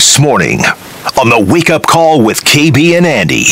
This morning on the Wake Up Call with KB and Andy.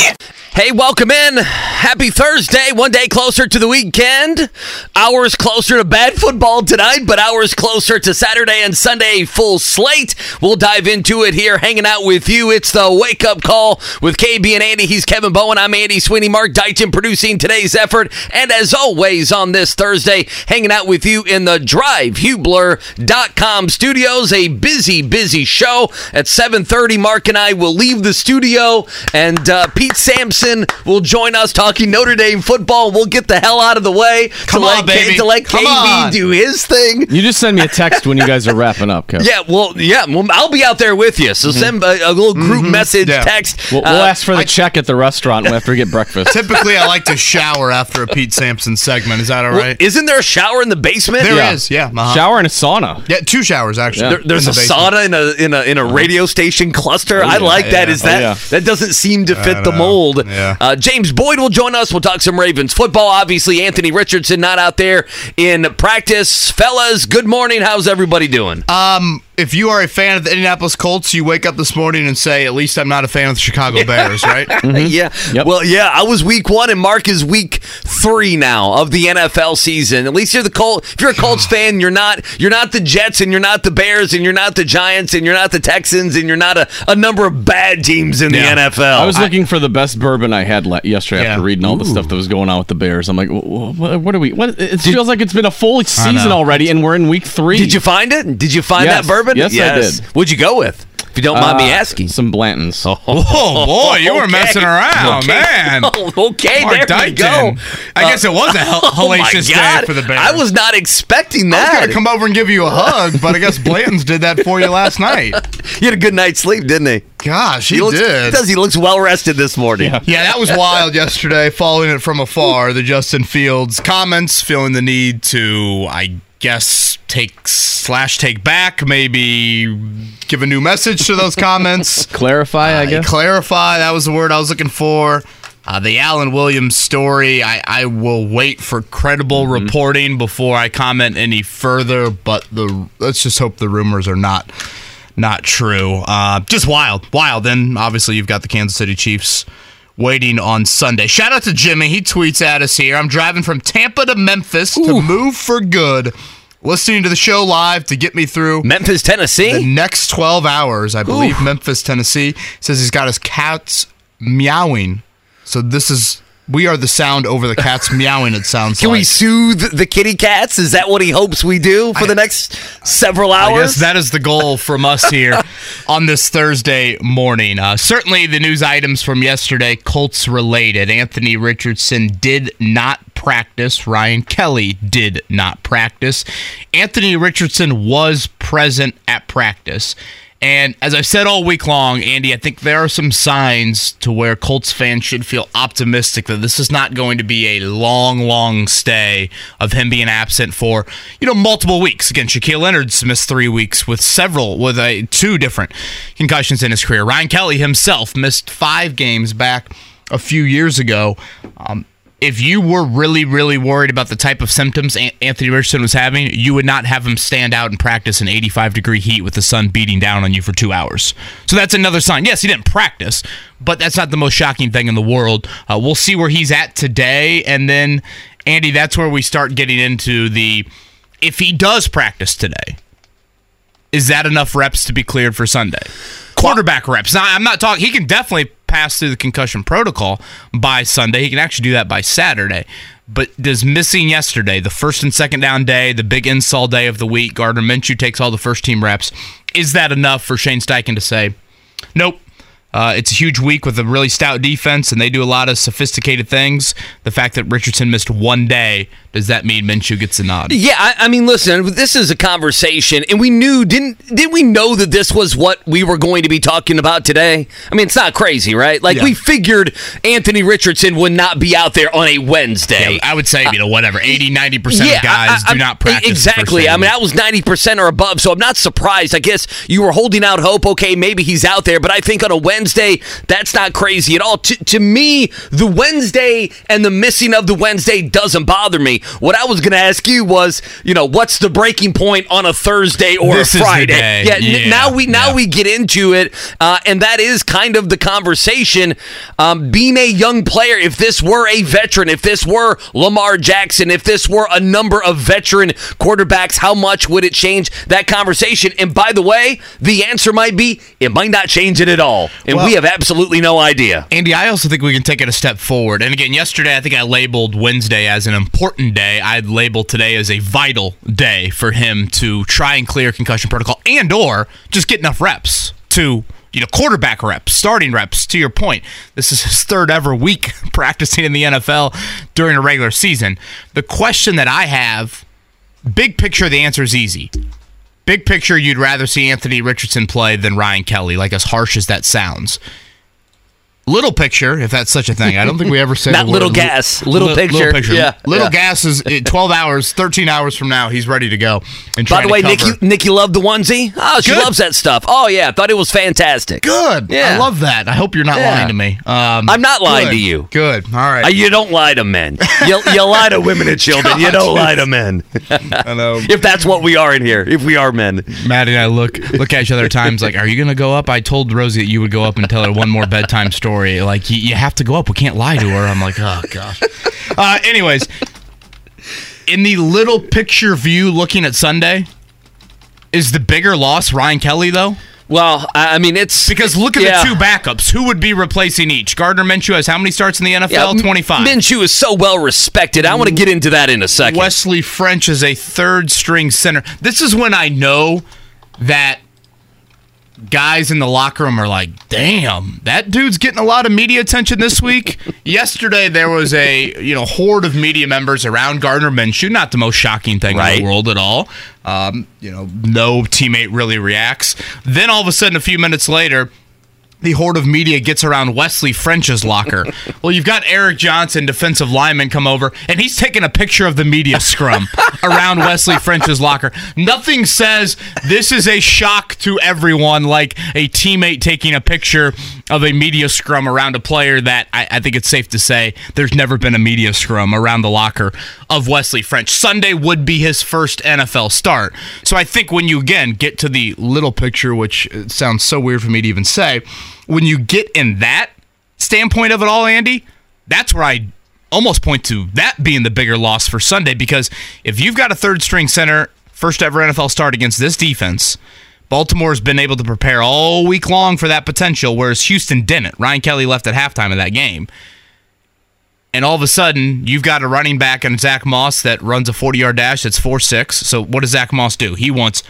Hey, welcome in. Happy Thursday. One day closer to the weekend. Hours closer to bad football tonight, but hours closer to Saturday and Sunday full slate. We'll dive into it here, hanging out with you. It's the Wake Up Call with KB and Andy. He's Kevin Bowen. I'm Andy Sweeney. Mark Deitchen producing today's effort. And as always on this Thursday, hanging out with you in the DriveHubler.com studios. A busy, busy show. At 7.30, Mark and I will leave the studio, and uh, Pete Sampson will join us talking Notre Dame football. We'll get the hell out of the way Come to on, let, baby. to let Come KB on. do his thing. You just send me a text when you guys are wrapping up, Kev. Yeah, well, yeah, well, I'll be out there with you. So send a, a little group message, Yeah. text. We'll, we'll Uh, ask for the check at the restaurant after we get breakfast. Typically, I like to shower after a Pete Sampson segment. Is that all right? well. Isn't there a shower in the basement? There is, yeah. uh-huh. Shower and a sauna. Yeah, two showers actually. There- there's in a the basement. sauna in a in a in a radio station cluster. I yeah. like that. Yeah. Is that Oh, yeah. that doesn't seem to fit the mold? Yeah. Uh, James Boyd will join us. We'll talk some Ravens football. Obviously, Anthony Richardson not out there in practice. Fellas, good morning. How's everybody doing? Um, if you are a fan of the Indianapolis Colts, you wake up this morning and say, "At least I'm not a fan of the Chicago Bears," right? Yeah. Mm-hmm. Yep. Well, yeah, I was week one, and Mark is week three now of the NFL season. At least you're the Colt. If you're a Colts fan, you're not you're not the Jets, and you're not the Bears, and you're not the Giants, and you're not the Texans, and you're not a, a number of bad teams in Yeah. the NFL. I was looking for the best bourbon I had le- yesterday Yeah. after reading all the stuff that was going on with the Bears. I'm like, "Wh- wh- what, are we? What? It feels like it's been a full season already, and we're in week three. Did you find it? Did you find Yes. that bourbon? Yes, I did. What'd you go with? If you don't mind me Uh, asking. Some Blantons. Oh boy, you were messing around, Okay. man. okay, Mark there we go. Dighton. I guess it was a hell- Oh hellacious day for the Bears. I was not expecting that. I was gonna come over and give you a hug, but I guess Blanton's did that for you last night. He had a good night's sleep, didn't he? Gosh, he, looks, did. He does. He looks well rested this morning. Yeah, that was wild yesterday, following it from afar. The Justin Fields comments, feeling the need to, I guess, take slash take back, maybe give a new message to those comments. Clarify, I Uh, guess. Clarify, that was the word I was looking for. Uh, the Alan Williams story, I, I will wait for credible Mm-hmm. reporting before I comment any further, but the let's just hope the rumors are not not true. Uh, just wild, wild. Then obviously you've got the Kansas City Chiefs waiting on Sunday. Shout out to Jimmy. He tweets at us here. I'm driving from Tampa to Memphis to move for good. Listening to the show live to get me through Memphis, Tennessee. the next 12 hours, I believe, Memphis, Tennessee. Says he's got his cats meowing. So this is, we are the sound over the cats meowing, it sounds Can like. we soothe the kitty cats? Is that what he hopes we do for the next several I hours? guess that is the goal from us here on this Thursday morning. Uh, certainly, the news items from yesterday, Colts related. Anthony Richardson did not practice. Ryan Kelly did not practice. Anthony Richardson was present at practice. And as I've said all week long, Andy, I think there are some signs to where Colts fans should feel optimistic that this is not going to be a long, long stay of him being absent for, you know, multiple weeks. Again, Shaquille Leonard's missed three weeks with several, with a, two different concussions in his career. Ryan Kelly himself missed five games back a few years ago. Um, if you were really, really worried about the type of symptoms Anthony Richardson was having, you would not have him stand out and practice in 85 degree heat with the sun beating down on you for two hours. So that's another sign. Yes, he didn't practice, but that's not the most shocking thing in the world. Uh, we'll see where he's at today. And then, Andy, that's where we start getting into the if he does practice today, is that enough reps to be cleared for Sunday? Quarterback reps. Now, I'm not talking. He can definitely pass through the concussion protocol by Sunday. He can actually do that by Saturday. But does missing yesterday, the first and second down day, the big install day of the week, Gardner Minshew takes all the first team reps. Is that enough for Shane Steichen to say, nope? Uh, it's a huge week with a really stout defense, and they do a lot of sophisticated things. The fact that Richardson missed one day, does that mean Minshew gets a nod? Yeah, I, I mean, listen, this is a conversation, and we knew didn't didn't we know that this was what we were going to be talking about today? I mean, it's not crazy, right? Like Yeah. we figured Anthony Richardson would not be out there on a Wednesday. Yeah, I would say, you know, whatever, 80, 90% of guys I- I- do not practice. Exactly. I mean, that was 90% or above, so I'm not surprised. I guess you were holding out hope, okay, maybe he's out there, but I think on a Wednesday, that's not crazy at all. To, to me, the Wednesday and the missing of the Wednesday doesn't bother me. What I was going to ask you was, you know, what's the breaking point on a Thursday or This a Friday? day. Yeah, n- Yeah, Now we now yeah. we get into it, uh, and that is kind of the conversation. Um, being a young player, if this were a veteran, if this were Lamar Jackson, if this were a number of veteran quarterbacks, how much would it change that conversation? And by the way, the answer might be it might not change it at all, and Well- we have absolutely no idea. Andy, I also think we can take it a step forward. And again, yesterday I think I labeled Wednesday as an important day. I'd label today as a vital day for him to try and clear concussion protocol and or just get enough reps to you know quarterback reps, starting reps. To your point, this is his third ever week practicing in the NFL during a regular season. The question that I have, big picture, the answer is easy. Big picture, you'd rather see Anthony Richardson play than Ryan Kelly, like as harsh as that sounds. Little picture, if that's such a thing. I don't think we ever said that. Not the little word gas, little picture. Yeah, little yeah. gas is 12 hours, 13 hours from now. He's ready to go. And By the way. Nikki, Nikki loved the onesie. Oh, she Good. loves that stuff. Oh yeah, thought it was fantastic. Good. Yeah. I love that. I hope you're not Yeah. lying to me. Um, I'm not lying good. to you. Good. All right. Uh, you don't lie to men. You, you lie to women and children. You don't lie to men. I know. If that's what we are in here, if we are men. Maddie and I look look at each other at times like, are you gonna go up? I told Rosie that you would go up and tell her one more bedtime story. Like, you, you have to go up. We can't lie to her. I'm like, oh gosh. Uh, anyways, in the little picture view, looking at Sunday, is the bigger loss Ryan Kelly though? Well, I mean, it's Because look at Yeah. the two backups. Who would be replacing each? Gardner Minshew has how many starts in the NFL? Yeah, 25. Minshew is so well respected. I want to get into that in a second. Wesley French is a third string center. This is when I know that guys in the locker room are like, "Damn, that dude's getting a lot of media attention this week." Yesterday there was a you know horde of media members around Gardner Minshew. Not the most shocking thing in the world at all. Um, you know, no teammate really reacts. Then all of a sudden, a few minutes later. The horde of media gets around Wesley French's locker. well, you've got Eric Johnson, defensive lineman, come over, and he's taking a picture of the media scrum around Wesley French's locker. Nothing says this is a shock to everyone like a teammate taking a picture of a media scrum around a player that I, I think it's safe to say there's never been a media scrum around the locker of Wesley French. Sunday would be his first NFL start. So I think when you again get to the little picture, which uh, sounds so weird for me to even say, when you get in that standpoint of it all, Andy, that's where I almost point to that being the bigger loss for Sunday because if you've got a third string center, first ever NFL start against this defense, Baltimore's been able to prepare all week long for that potential, whereas Houston didn't. Ryan Kelly left at halftime of that game. And all of a sudden, you've got a running back and Zach Moss that runs a 40 yard dash that's 4 6. So, what does Zach Moss do? He wants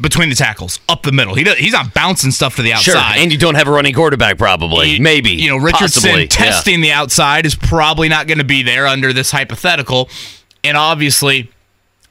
between the tackles, up the middle. He does, He's not bouncing stuff to the outside. Sure, and you don't have a running quarterback, probably. He- Maybe. You know, Richardson Possibly, yeah. testing the outside is probably not going to be there under this hypothetical. And obviously,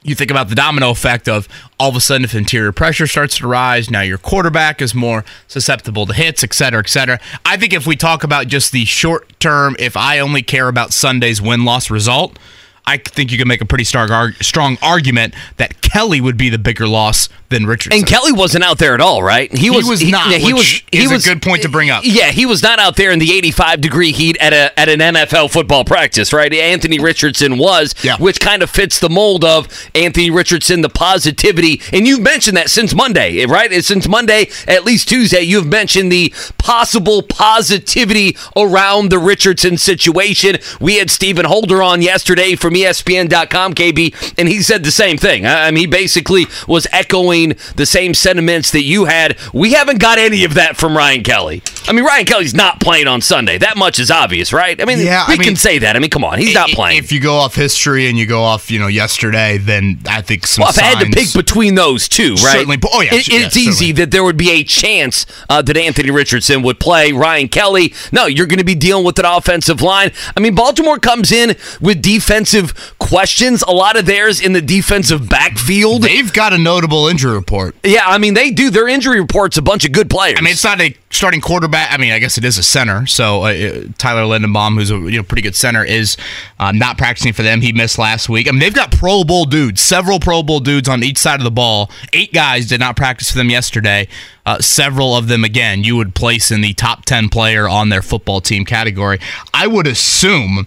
you think about the domino effect of all of a sudden if interior pressure starts to rise, now your quarterback is more susceptible to hits, et cetera, et cetera. I think if we talk about just the short term, if I only care about Sunday's win loss result, I think you can make a pretty strong, arg- strong argument that Kelly would be the bigger loss than Richardson. And Kelly wasn't out there at all, right? He was not, He yeah, which is a good point to bring up. Yeah, he was not out there in the 85 degree heat at a at an NFL football practice, right? Anthony Richardson was, Yeah. which kind of fits the mold of Anthony Richardson, the positivity. And you've mentioned that since Monday, right? Since Monday, at least Tuesday, you've mentioned the possible positivity around the Richardson situation. We had Stephen Holder on yesterday from ESPN.com, KB, and he said the same thing. I mean, he basically was echoing the same sentiments that you had. We haven't got any of that from Ryan Kelly. I mean, Ryan Kelly's not playing on Sunday. That much is obvious, right? I mean, Yeah, we I can mean, say that. I mean, come on, he's not playing. If you go off history and you go off, you know, yesterday, then I think some well, if I had to pick between those two, right? Certainly. Oh, yeah, It- yeah, it's easy that there would be a chance uh, that Anthony Richardson would play. Ryan Kelly, no, you're going to be dealing with an offensive line. I mean, Baltimore comes in with defensive questions. A lot of theirs in the defensive backfield. They've got a notable injury report. yeah, I mean, they do. Their injury report's a bunch of good players. I mean, it's not a starting quarterback. I mean, I guess it is a center. So uh, uh, Tyler Linderbaum, who's a you know pretty good center, is uh, not practicing for them. He missed last week. I mean, they've got Pro Bowl dudes, several Pro Bowl dudes on each side of the ball. Eight guys did not practice for them yesterday. Uh, several of them, again, you would place in the top ten player on their football team category. I would assume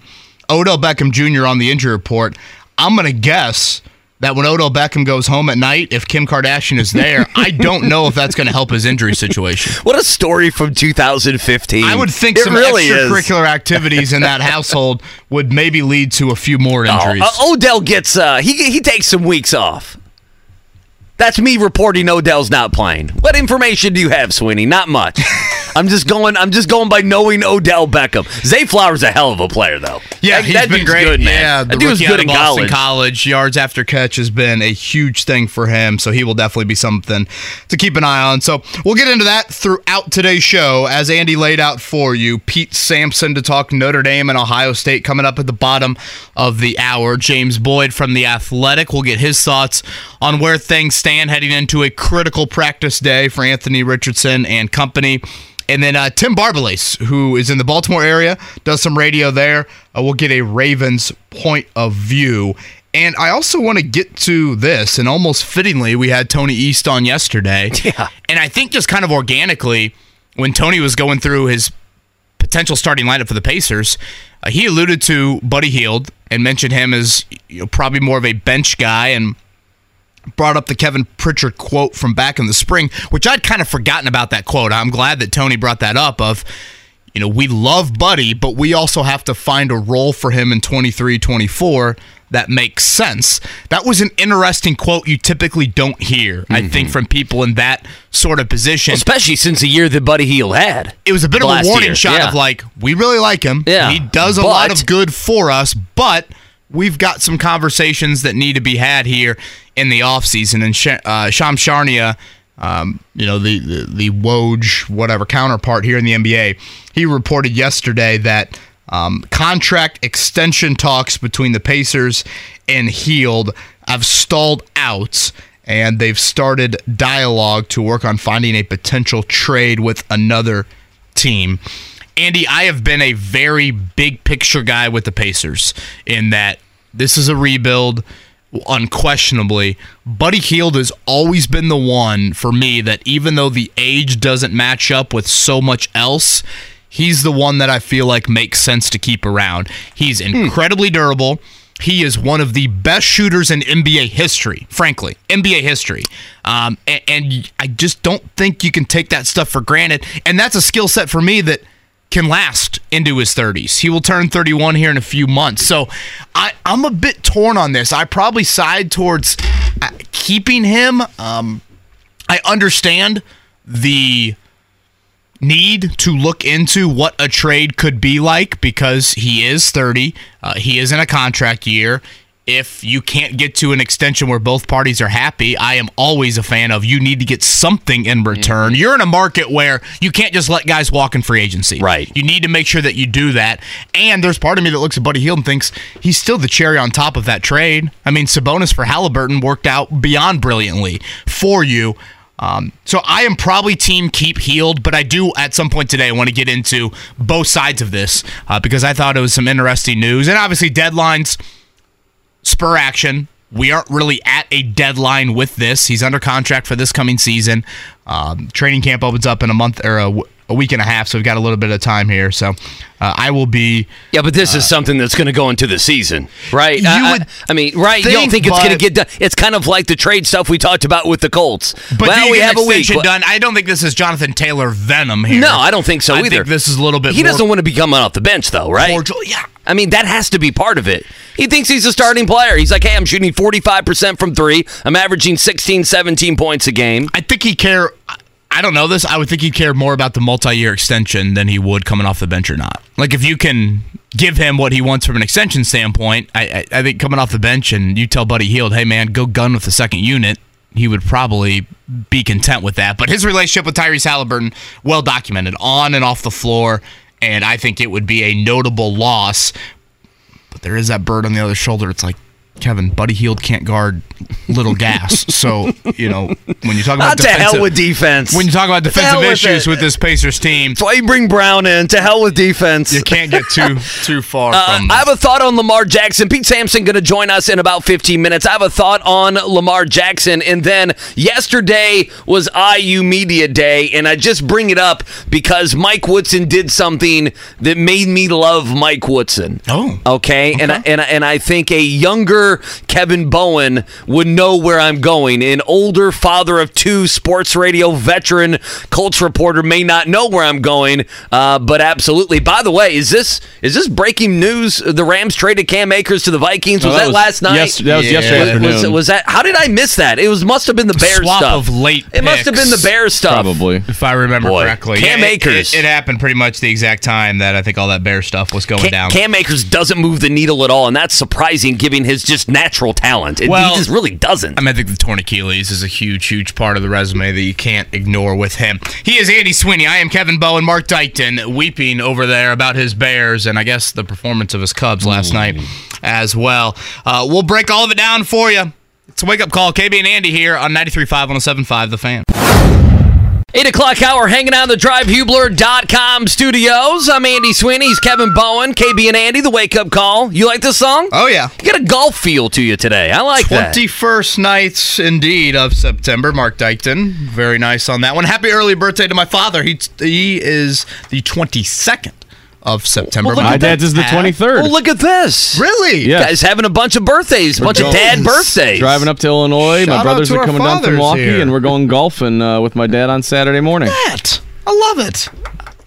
Odell Beckham Jr. on the injury report. I'm gonna guess that when Odell Beckham goes home at night, if Kim Kardashian is there, I don't know if that's going to help his injury situation. What a story from 2015. I would think It some really is. extracurricular activities in that household would maybe lead to a few more injuries. Oh, uh, Odell gets uh, he he takes some weeks off. That's me reporting Odell's not playing. What information do you have, Sweeney? Not much. I'm just going. I'm just going by knowing Odell Beckham. Zay Flowers a hell of a player, though. Yeah, that, he's that been great. Good, man. Yeah, the that dude was good in college. college. Yards after catch has been a huge thing for him, so he will definitely be something to keep an eye on. So we'll get into that throughout today's show, as Andy laid out for you. Pete Sampson to talk Notre Dame and Ohio State coming up at the bottom of the hour. James Boyd from the Athletic will get his thoughts on where things stand heading into a critical practice day for Anthony Richardson and company. And then uh, Tim Barbalace, who is in the Baltimore area, does some radio there. Uh, we'll get a Ravens point of view. And I also want to get to this, and almost fittingly, we had Tony East on yesterday. Yeah. And I think just kind of organically, when Tony was going through his potential starting lineup for the Pacers, uh, he alluded to Buddy Hield and mentioned him as you know, probably more of a bench guy and brought up the Kevin Pritchard quote from back in the spring, which I'd kind of forgotten about that quote. I'm glad that Tony brought that up of you know, we love Buddy, but we also have to find a role for him in 23 24 that makes sense. That was an interesting quote you typically don't hear, I think, mm-hmm. from people in that sort of position. Especially since the year that Buddy Hield had. it was a bit of a warning year, shot yeah. of like, we really like him. Yeah, He does a lot of good for us, but we've got some conversations that need to be had here in the offseason. And Sh- uh, Sham Charania, um, you know, the, the, the Woj, whatever, counterpart here in the NBA, he reported yesterday that um, contract extension talks between the Pacers and Hield have stalled out and they've started dialogue to work on finding a potential trade with another team. Andy, I have been a very big picture guy with the Pacers in that this is a rebuild, unquestionably. Buddy Hield has always been the one for me that even though the age doesn't match up with so much else, he's the one that I feel like makes sense to keep around. He's incredibly durable. He is one of the best shooters in NBA history, frankly, NBA history. Um, and, and I just don't think you can take that stuff for granted. And that's a skill set for me that can last into his 30s. He will turn 31 here in a few months. So I, I'm a bit torn on this. I probably side towards uh, keeping him. Um, I understand the need to look into what a trade could be like because he is 30. Uh, he is in a contract year. If you can't get to an extension where both parties are happy, I am always a fan of you need to get something in return. You're in a market where you can't just let guys walk in free agency. Right. You need to make sure that you do that. And there's part of me that looks at Buddy Hield and thinks he's still the cherry on top of that trade. I mean, Sabonis for Halliburton worked out beyond brilliantly for you. Um, so I am probably team keep Hield, but I do at some point today want to get into both sides of this uh, because I thought it was some interesting news and obviously deadlines spur action. We aren't really at a deadline with this. He's under contract for this coming season. Um, training camp opens up in a month or a week and a half, so we've got a little bit of time here. So uh, I will be. Yeah, but this is something that's going to go into the season, right? You I, I- would I mean, right? you don't think, think it's going to get done? It's kind of like the trade stuff we talked about with the Colts. But well, we have a week. done. I don't think this is Jonathan Taylor venom here. No, I don't think so I either. think this is a little bit. He doesn't want to be coming off the bench, though, right? cordial. Yeah, I mean, that has to be part of it. He thinks he's a starting player. He's like, hey, I'm shooting 45% from three. I'm averaging 16, 17 points a game. I think he care. I don't know this. I would think he'd care more about the multi-year extension than he would coming off the bench or not. Like if you can give him what he wants from an extension standpoint, I, I, I think coming off the bench and you tell Buddy Hield, hey man, go gun with the second unit. He would probably be content with that. But his relationship with Tyrese Halliburton, well documented, on and off the floor, and I think it would be a notable loss. But there is that bird on the other shoulder. It's like, Kevin, Buddy Hield can't guard little gas. So, you know, when you talk about Not to defensive, hell with defense. when you talk about defensive with issues it. with this Pacers team, That's why you bring Brown in. To hell with defense. you can't get too too far Uh, from. I have a thought on Lamar Jackson. Pete Sampson going to join us in about 15 minutes. I have a thought on Lamar Jackson. And then yesterday was IU Media Day. And I just bring it up because Mike Woodson did something that made me love Mike Woodson. Oh. Okay. And, I, and, I, and I think a younger older Kevin Bowen would know where I'm going. An older father of two sports radio veteran Colts reporter may not know where I'm going, uh, but absolutely. By the way, is this is this breaking news? The Rams traded Cam Akers to the Vikings. Was No, that, was last night? yes- that was Yeah. yesterday Was- was, was that? How did I miss that? It was must have been the Bears Swap stuff. of late It must have been the picks. Bears stuff. Probably. If I remember Boy, correctly, Cam Yeah, it- Akers. It, it happened pretty much the exact time that I think all that bear stuff was going Cam, down. Cam Akers doesn't move the needle at all, and that's surprising given his just natural talent. It, Well, he just really doesn't. I mean, I think the torn Achilles is a huge, huge part of the resume that you can't ignore with him. He is Andy Sweeney. I am Kevin Bowen. Mark Dykton weeping over there about his Bears and I guess the performance of his Cubs last night as well. Uh, we'll break all of it down for you. It's a wake up call. KB and Andy here on 93.5 107.5 The Fan. 8 o'clock hour hanging out in the drivehubler.com studios. I'm Andy Sweeney. He's Kevin Bowen, KB and Andy, the wake up call. You like this song? Oh, yeah. You got a golf feel to you today. I like that. 21st nights, indeed, of September. Mark Dykton. Very nice on that one. Happy early birthday to my father. He, he is the 22nd of September. Well, My dad's is the 23rd. Well, look at this. Really? Yeah. Guys having a bunch of birthdays, a bunch of dad birthdays. Driving up to Illinois. Shout my brothers are coming down from fathers Milwaukee, here. and we're going golfing uh, with my dad on Saturday morning. That. I love it.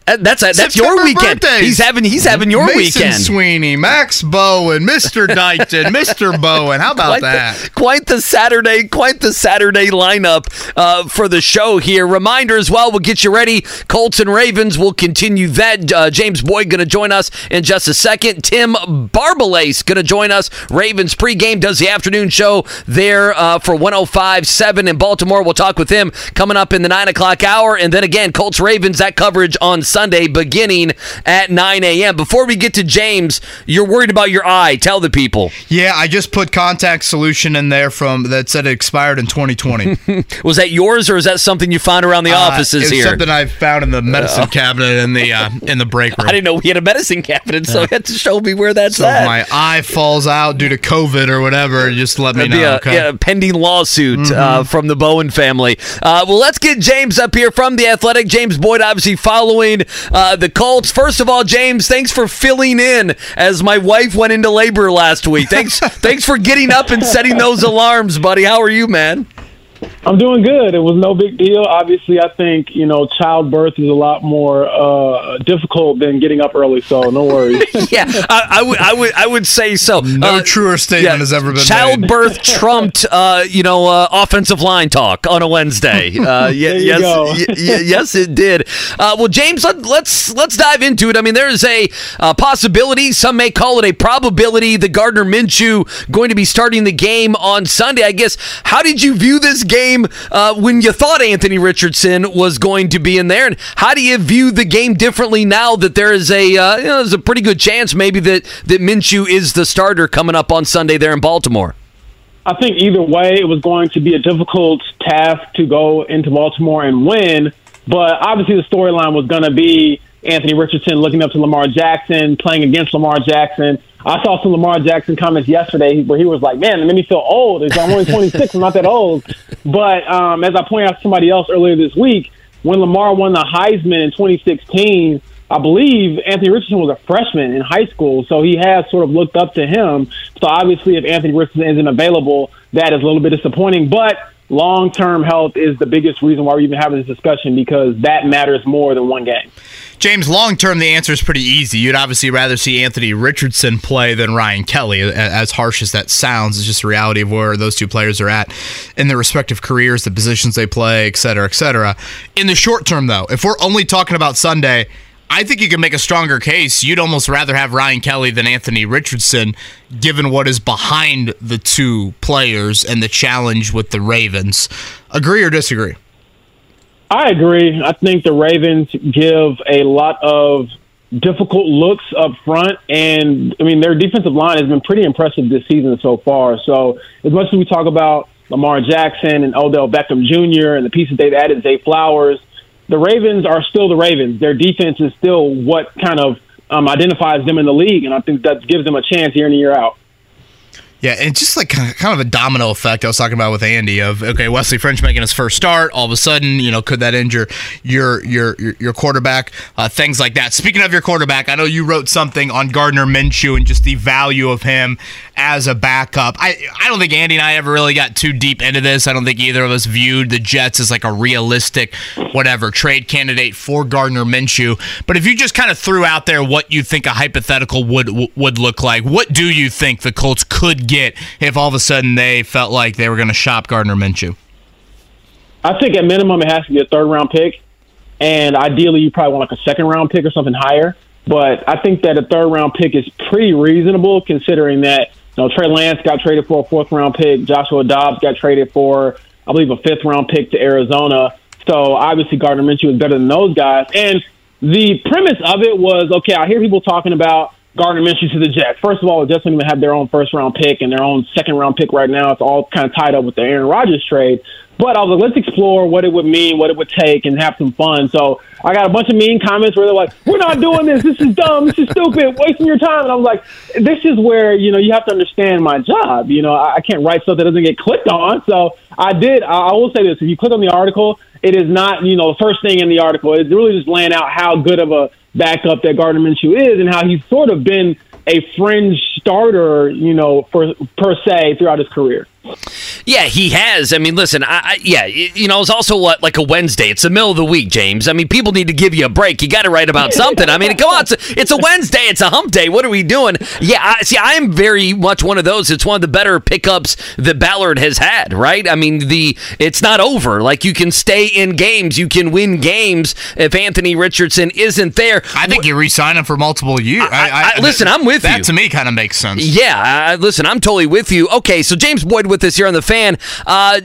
Uh, That's that's September your weekend. birthdays. He's having he's having your Mason weekend. Sweeney, Max Bowen, Mr. Dykton, Mr. Bowen. How about quite that? The, quite the Saturday, quite the Saturday lineup uh, for the show here. Reminder as well, we'll get you ready. Colts and Ravens will continue that. Uh, James Boyd going to join us in just a second. Tim Barbalace going to join us. Ravens pregame does the afternoon show there uh, for 105.7 in Baltimore. We'll talk with him coming up in the 9 o'clock hour. And then again, Colts Ravens, that coverage on Sunday beginning at 9 a.m. Before we get to James, you're worried about your eye. Tell the people. Yeah, I just put contact solution in there from that said it expired in 2020. Was that yours, or is that something you found around the offices Uh, it's here? something I found in the medicine cabinet in the uh, in the break room. I didn't know we had a medicine cabinet, so you had to show me where that's so at. my eye falls out due to COVID or whatever, just let me That'd know. a, okay. yeah, pending lawsuit Mm-hmm. uh, from the Bowen family. Uh, well, let's get James up here from the Athletic. James Boyd, obviously following uh, the Colts. First of all, James, thanks for filling in as my wife went into labor last week. Thanks, thanks for getting up and setting those alarms, buddy. How are you, man? I'm doing good. It was no big deal. Obviously, I think you know childbirth is a lot more uh, difficult than getting up early, so no worries. yeah, I, I would, I would, I would say so. No Uh, truer statement has ever been made. Childbirth trumped, uh, you know, uh, offensive line talk on a Wednesday. Uh, y- There you yes, go. y- y- yes, it did. Uh, well, James, let, let's let's dive into it. I mean, there is a uh, possibility. Some may call it a probability. The Gardner Minshew going to be starting the game on Sunday. I guess. How did you view this game uh, when you thought Anthony Richardson was going to be in there, and how do you view the game differently now that there is a uh, you know, there's a pretty good chance maybe that that Minshew is the starter coming up on Sunday there in Baltimore. I think either way, it was going to be a difficult task to go into Baltimore and win. But obviously, the storyline was going to be Anthony Richardson looking up to Lamar Jackson, playing against Lamar Jackson. I saw some Lamar Jackson comments yesterday where he was like, "Man, it made me feel old. I'm only 26. I'm not that old." But um, as I pointed out to somebody else earlier this week, when Lamar won the Heisman in 2016, I believe Anthony Richardson was a freshman in high school, so he has sort of looked up to him. So obviously, if Anthony Richardson isn't available, that is a little bit disappointing. But long term health is the biggest reason why we're even having this discussion because that matters more than one game. James, long term, the answer is pretty easy. You'd obviously rather see Anthony Richardson play than Ryan Kelly. As harsh as that sounds, it's just the reality of where those two players are at in their respective careers, the positions they play, et cetera, et cetera. In the short term, though, if we're only talking about Sunday, I think you can make a stronger case. You'd almost rather have Ryan Kelly than Anthony Richardson, given what is behind the two players and the challenge with the Ravens. Agree or disagree? I agree. I think the Ravens give a lot of difficult looks up front, and I mean their defensive line has been pretty impressive this season so far. So as much as we talk about Lamar Jackson and Odell Beckham Jr. and the pieces they've added, Zay Flowers, the Ravens are still the Ravens. Their defense is still what kind of um, identifies them in the league, and I think that gives them a chance year in and year out. Yeah, and just like kind of- a domino effect I was talking about with Andy of okay, Wesley French making his first start, all of a sudden, you know, could that injure your your your, your quarterback? Uh, things like that. Speaking of your quarterback, I know you wrote something on Gardner Minshew and just the value of him as a backup. I I don't think Andy and I ever really got too deep into this. I don't think either of us viewed the Jets as like a realistic whatever trade candidate for Gardner Minshew. But if you just kind of threw out there what you think a hypothetical would would look like, what do you think the Colts could get if all of a sudden they felt like they were going to shop Gardner Minshew? I think at minimum it has to be a third round pick, and ideally you probably want like a second round pick or something higher. But I think that a third round pick is pretty reasonable considering that you know Trey Lance got traded for a fourth round pick, Joshua Dobbs got traded for I believe a fifth round pick to Arizona. So obviously Gardner Minshew is better than those guys. And the premise of it was okay. I hear people talking about Gardner Minshew to the Jets. First of all, the Jets don't even have their own first round pick and their own second round pick right now. It's all kind of tied up with the Aaron Rodgers trade. But I was like, let's explore what it would mean, what it would take, and have some fun. So I got a bunch of mean comments where they're like, "We're not doing this. This is dumb. This is stupid. Wasting your time." And I was like, "This is where you know you have to understand my job. You know, I, can't write stuff that doesn't get clicked on." So I did. I, I will say this: if you click on the article, it is not you know the first thing in the article. It's really just laying out how good of a backup that Gardner Minshew is, and how he's sort of been a fringe starter, you know, for per se throughout his career. Yeah, he has. I mean, listen, I, I yeah, you know, it's also what like a Wednesday. It's the middle of the week, James. I mean, people need to give you a break. You got to write about something. I mean, come on, it's a, it's a Wednesday. It's a hump day. What are we doing? Yeah, I, see, I am very much one of those. It's one of the better pickups that Ballard has had. Right? I mean, the it's not over. Like you can stay in games, you can win games if Anthony Richardson isn't there. I think you re-sign him for multiple years. I- I- listen, I'm with that you. That to me kind of makes sense. Yeah, listen, I'm totally with you. Okay, so James Boyd with us here on the fan. Uh,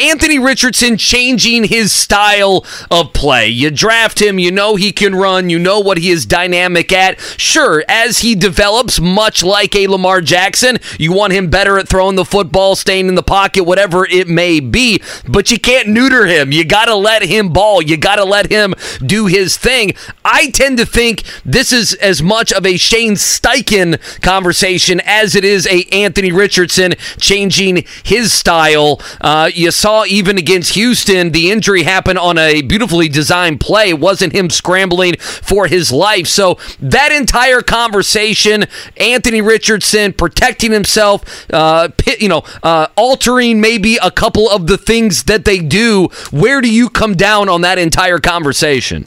Anthony Richardson changing his style of play. You draft him, you know he can run, you know what he is dynamic at. Sure, as he develops, much like a Lamar Jackson, you want him better at throwing the football, staying in the pocket, whatever it may be, but you can't neuter him. You got to let him ball. You got to let him do his thing. I tend to think this is as much of a Shane Steichen conversation as it is a Anthony Richardson changing his style. Uh, you saw even against Houston, the injury happened on a beautifully designed play. It wasn't him scrambling for his life. So that entire conversation, Anthony Richardson protecting himself, uh, you know, uh, altering maybe a couple of the things that they do. Where do you come down on that entire conversation?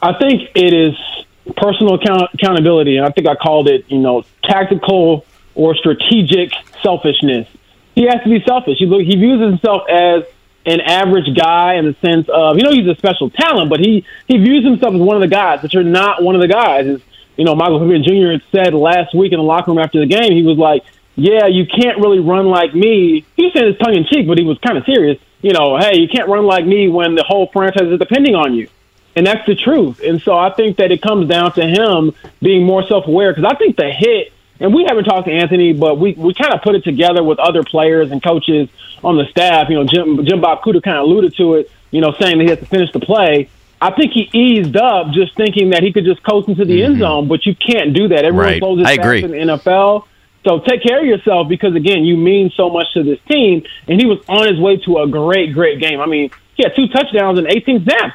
I think it is personal account- accountability, and I think I called it, you know, tactical or strategic selfishness. He has to be selfish. He he views himself as an average guy in the sense of, you know, he's a special talent, but he he views himself as one of the guys. But you're not one of the guys. Is you know, Michael Pittman Jr. had said last week in the locker room after the game, he was like, "Yeah, you can't really run like me." He saying this tongue in cheek, but he was kind of serious. You know, hey, you can't run like me when the whole franchise is depending on you. And that's the truth. And so I think that it comes down to him being more self aware because I think the hit, and we haven't talked to Anthony, but we, we kind of put it together with other players and coaches on the staff. You know, Jim, Jim Bob Cooter kind of alluded to it, you know, saying that he has to finish the play. I think he eased up just thinking that he could just coast into the end mm-hmm. zone, but you can't do that. Everyone Right. closes I agree. in the NFL. So take care of yourself because again, you mean so much to this team. And he was on his way to a great, great game. I mean, he had two touchdowns and 18 snaps.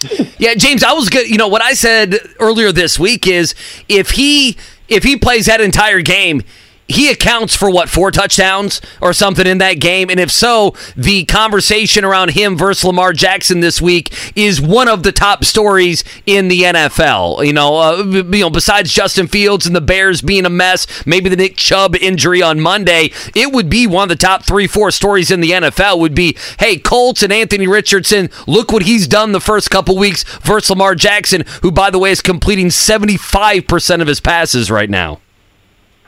Yeah, James, I was good. You know what I said earlier this week is if he if he plays that entire game, he accounts for what four touchdowns or something in that game, and if so, the conversation around him versus Lamar Jackson this week is one of the top stories in the NFL. You know, uh, you know, besides Justin Fields and the Bears being a mess, maybe the Nick Chubb injury on Monday, it would be one of the top three, four stories in the NFL. Would be, hey, Colts and Anthony Richardson, look what he's done the first couple weeks versus Lamar Jackson, who, by the way, is completing seventy five percent of his passes right now.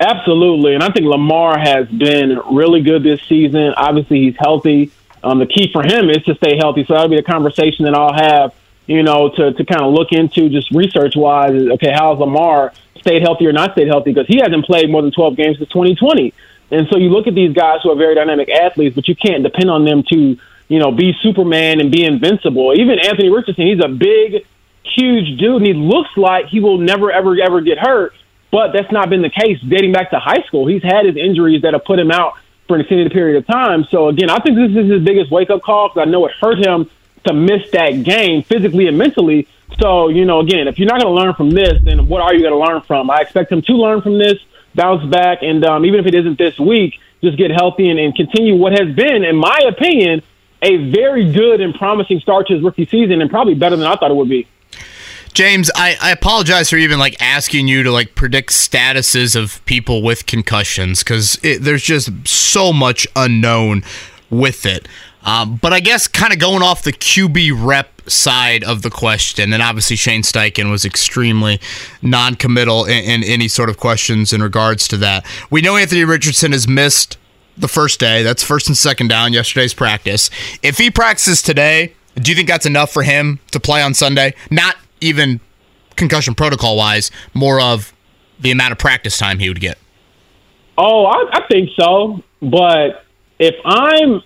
Absolutely, and I think Lamar has been really good this season. Obviously, he's healthy. Um, the key for him is to stay healthy. So that'll be a conversation that I'll have, you know, to, to kind of look into just research wise. Okay, how's Lamar stayed healthy or not stayed healthy? Because he hasn't played more than 12 games since 2020. And so you look at these guys who are very dynamic athletes, but you can't depend on them to, you know, be Superman and be invincible. Even Anthony Richardson, he's a big, huge dude, and he looks like he will never, ever, ever get hurt. But that's not been the case dating back to high school. He's had his injuries that have put him out for an extended period of time. So again, I think this is his biggest wake up call because I know it hurt him to miss that game physically and mentally. So you know, again, if you're not going to learn from this, then what are you going to learn from? I expect him to learn from this, bounce back, and um, even if it isn't this week, just get healthy and, and continue what has been, in my opinion, a very good and promising start to his rookie season, and probably better than I thought it would be. James, I, I apologize for even like asking you to like predict statuses of people with concussions because there's just so much unknown with it. Um, but I guess kind of going off the QB rep side of the question, and obviously Shane Steichen was extremely non-committal in, in any sort of questions in regards to that. We know Anthony Richardson has missed the first day. That's first and second down. Yesterday's practice. If he practices today, do you think that's enough for him to play on Sunday? Not even concussion protocol wise, more of the amount of practice time he would get. Oh, I, I think so. But if I'm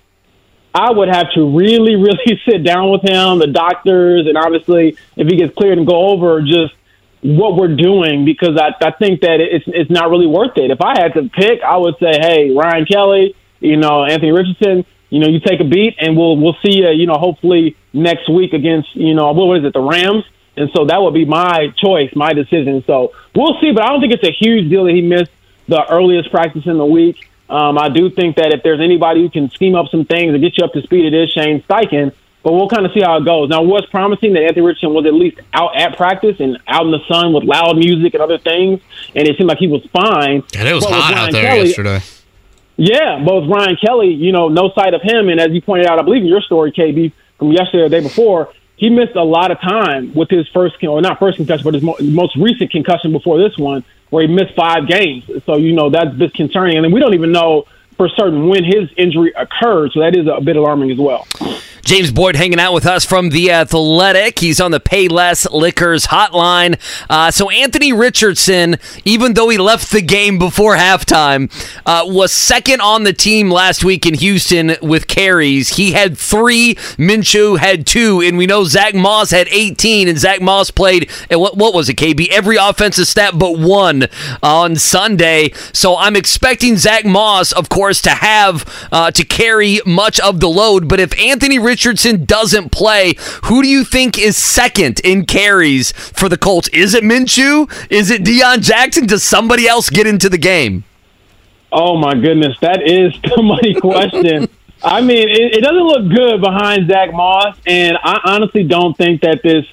I would have to really, really sit down with him, the doctors, and obviously if he gets cleared and go over just what we're doing because I, I think that it's it's not really worth it. If I had to pick, I would say, hey, Ryan Kelly, you know, Anthony Richardson, you know, you take a beat and we'll we'll see you, you know, hopefully next week against, you know, what is it, the Rams. And so that would be my choice, my decision. So we'll see, but I don't think it's a huge deal that he missed the earliest practice in the week. Um, I do think that if there's anybody who can scheme up some things and get you up to speed, it is Shane Steichen. But we'll kind of see how it goes. Now, what's promising that Anthony Richardson was at least out at practice and out in the sun with loud music and other things, and it seemed like he was fine. And it was hot out there Kelly, yesterday. Yeah, both Ryan Kelly, you know, no sight of him. And as you pointed out, I believe in your story, KB, from yesterday or the day before, he missed a lot of time with his first, or not first concussion, but his mo- most recent concussion before this one, where he missed five games. So, you know, that's concerning. And we don't even know for certain when his injury occurred. So that is a bit alarming as well. James Boyd hanging out with us from The Athletic. He's on the Payless Liquors hotline. Uh, so, Anthony Richardson, even though he left the game before halftime, uh, was second on the team last week in Houston with carries. He had three, Minshew had two, and we know Zach Moss had 18, and Zach Moss played, what, what was it, KB? Every offensive stat but one on Sunday. So, I'm expecting Zach Moss, of course, to have uh, to carry much of the load. But if Anthony Richardson doesn't play, who do you think is second in carries for the Colts? Is it Minshew? Is it Deon Jackson? Does somebody else get into the game? Oh my goodness, that is the money question. I mean, it, it, doesn't look good behind Zach Moss, and I honestly don't think that this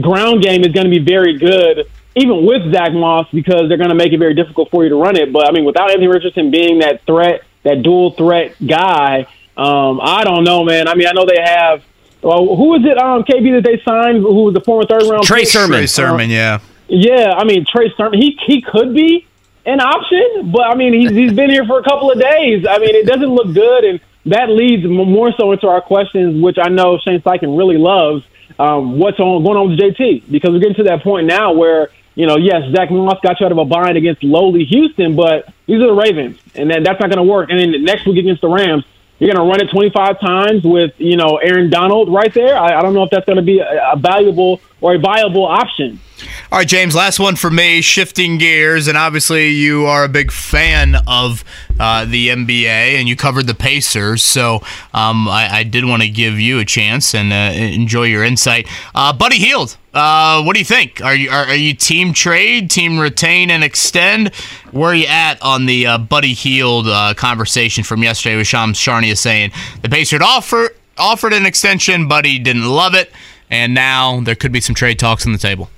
ground game is going to be very good, even with Zach Moss, because they're going to make it very difficult for you to run it. But I mean, without Anthony Richardson being that threat, that dual threat guy, um, I don't know, man. I mean, I know they have. Well, who is it? Um, KB that they signed? Who was the former third round? Trey pick? Sermon. Trey Sermon, yeah. Yeah, I mean Trey Sermon. He he could be an option, but I mean he's he's been here for a couple of days. I mean it doesn't look good, and that leads more so into our questions, which I know Shane Steichen really loves. Um, what's on going on with JT? Because we're getting to that point now where you know, yes, Zach Moss got you out of a bind against lowly Houston, but these are the Ravens, and then that's not going to work. And then next week against the Rams, you're going to run it 25 times with, you know, Aaron Donald right there. I, I don't know if that's going to be a, a valuable or a viable option. All right, James, last one for me, shifting gears. And obviously, you are a big fan of uh, the NBA and you covered the Pacers. So um, I, I, did want to give you a chance and uh, enjoy your insight. Uh, Buddy Hield, uh, what do you think? Are you, are, are, you team trade, team retain and extend? Where are you at on the uh, Buddy Hield uh, conversation from yesterday with Shams Charania saying the Pacers offer, offered an extension, Buddy didn't love it, and now there could be some trade talks on the table?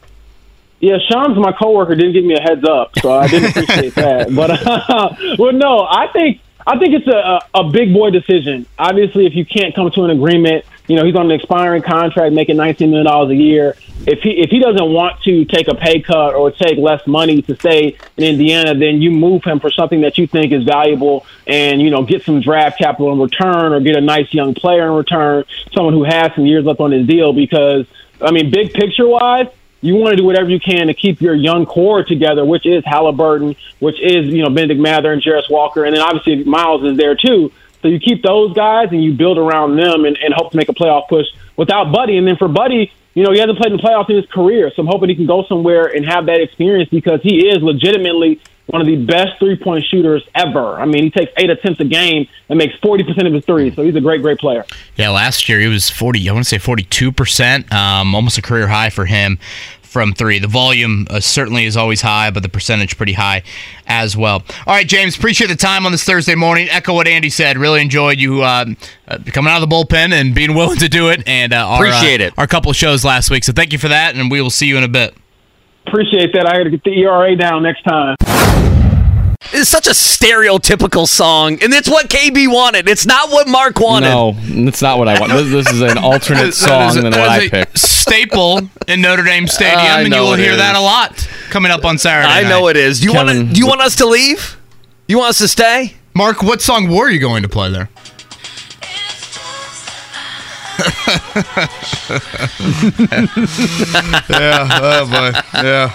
Yeah, Sean's my coworker didn't give me a heads up, so I didn't appreciate that. But uh, well, no, I think I think it's a, a big boy decision. Obviously, if you can't come to an agreement, you know he's on an expiring contract, making nineteen million dollars a year. If he if he doesn't want to take a pay cut or take less money to stay in Indiana, then you move him for something that you think is valuable, and you know get some draft capital in return, or get a nice young player in return, someone who has some years left on his deal. Because I mean, big picture wise you want to do whatever you can to keep your young core together, which is Halliburton, which is you know Bennedict Mathurin and Jarace Walker, and then obviously Miles is there too. So you keep those guys and you build around them and, and hope to make a playoff push without Buddy. And then for Buddy, you know, he hasn't played in the playoffs in his career. So I'm hoping he can go somewhere and have that experience because he is legitimately one of the best three point shooters ever. I mean, he takes eight attempts a game and makes 40% of his threes. So he's a great, great player. Yeah, last year he was 40, I want to say 42%, um, almost a career high for him from three. The volume uh, certainly is always high, but the percentage pretty high as well. All right, James, appreciate the time on this Thursday morning. Echo what Andy said. Really enjoyed you uh, uh, coming out of the bullpen and being willing to do it. And uh, our, Appreciate uh, it. Our couple of shows last week. So thank you for that, and we will see you in a bit. Appreciate that. I got to get the ERA down next time. It's such a stereotypical song, and it's what KB wanted. It's not what Mark wanted. No, it's not what I want. This, this is an alternate song is- than that what is I a picked. Staple in Notre Dame Stadium, I and you will it hear that a lot coming up on Saturday. I know it is. Do you want to? Do you want us to leave? You want us to stay? Mark, what song were you going to play there? Yeah, oh boy, yeah.